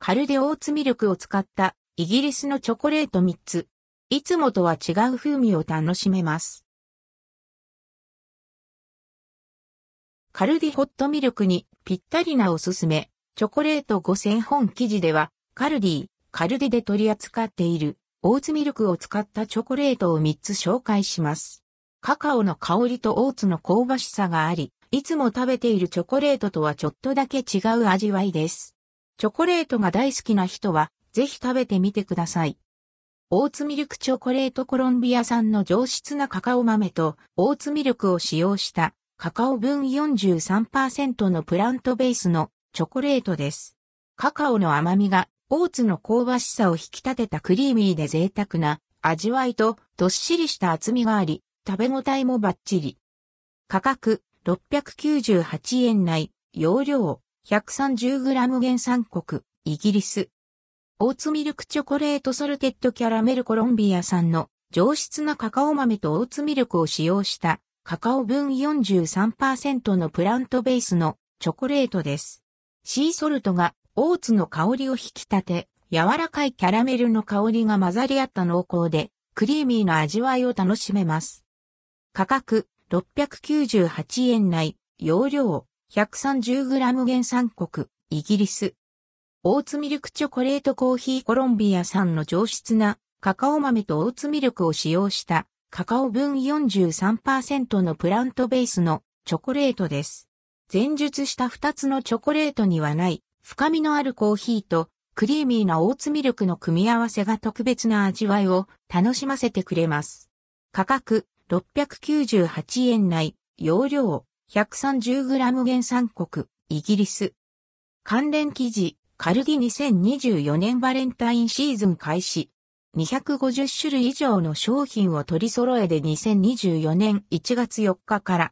カルデオーツミルクを使ったイギリスのチョコレート3つ。いつもとは違う風味を楽しめます。カルディホットミルクにぴったりなおすすめ。チョコレート5000本記事では、カルディ、カルディで取り扱っているオーツミルクを使ったチョコレートを3つ紹介します。カカオの香りとオーツの香ばしさがあり、いつも食べているチョコレートとはちょっとだけ違う味わいです。チョコレートが大好きな人は、ぜひ食べてみてください。オーツミルクチョコレートコロンビア産の上質なカカオ豆とオーツミルクを使用したカカオ分43%のプラントベースのチョコレートです。カカオの甘みがオーツの香ばしさを引き立てたクリーミーで贅沢な味わいとどっしりした厚みがあり、食べ応えもバッチリ。価格698円内、容量 130g 原産国、イギリス。オーツミルクチョコレートソルテッドキャラメルコロンビア産の上質なカカオ豆とオーツミルクを使用したカカオ分43%のプラントベースのチョコレートです。シーソルトがオーツの香りを引き立て、柔らかいキャラメルの香りが混ざり合った濃厚で、クリーミーな味わいを楽しめます。価格698円内、容量 130g 原産国、イギリス。オーツミルクチョコレートコーヒーコロンビア産の上質なカカオ豆とオーツミルクを使用したカカオ分43%のプラントベースのチョコレートです。前述した2つのチョコレートにはない深みのあるコーヒーとクリーミーなオーツミルクの組み合わせが特別な味わいを楽しませてくれます。価格698円内、容量 130g 原産国、イギリス。関連記事、カルディ2024年バレンタインシーズン開始。250種類以上の商品を取り揃えで2024年1月4日から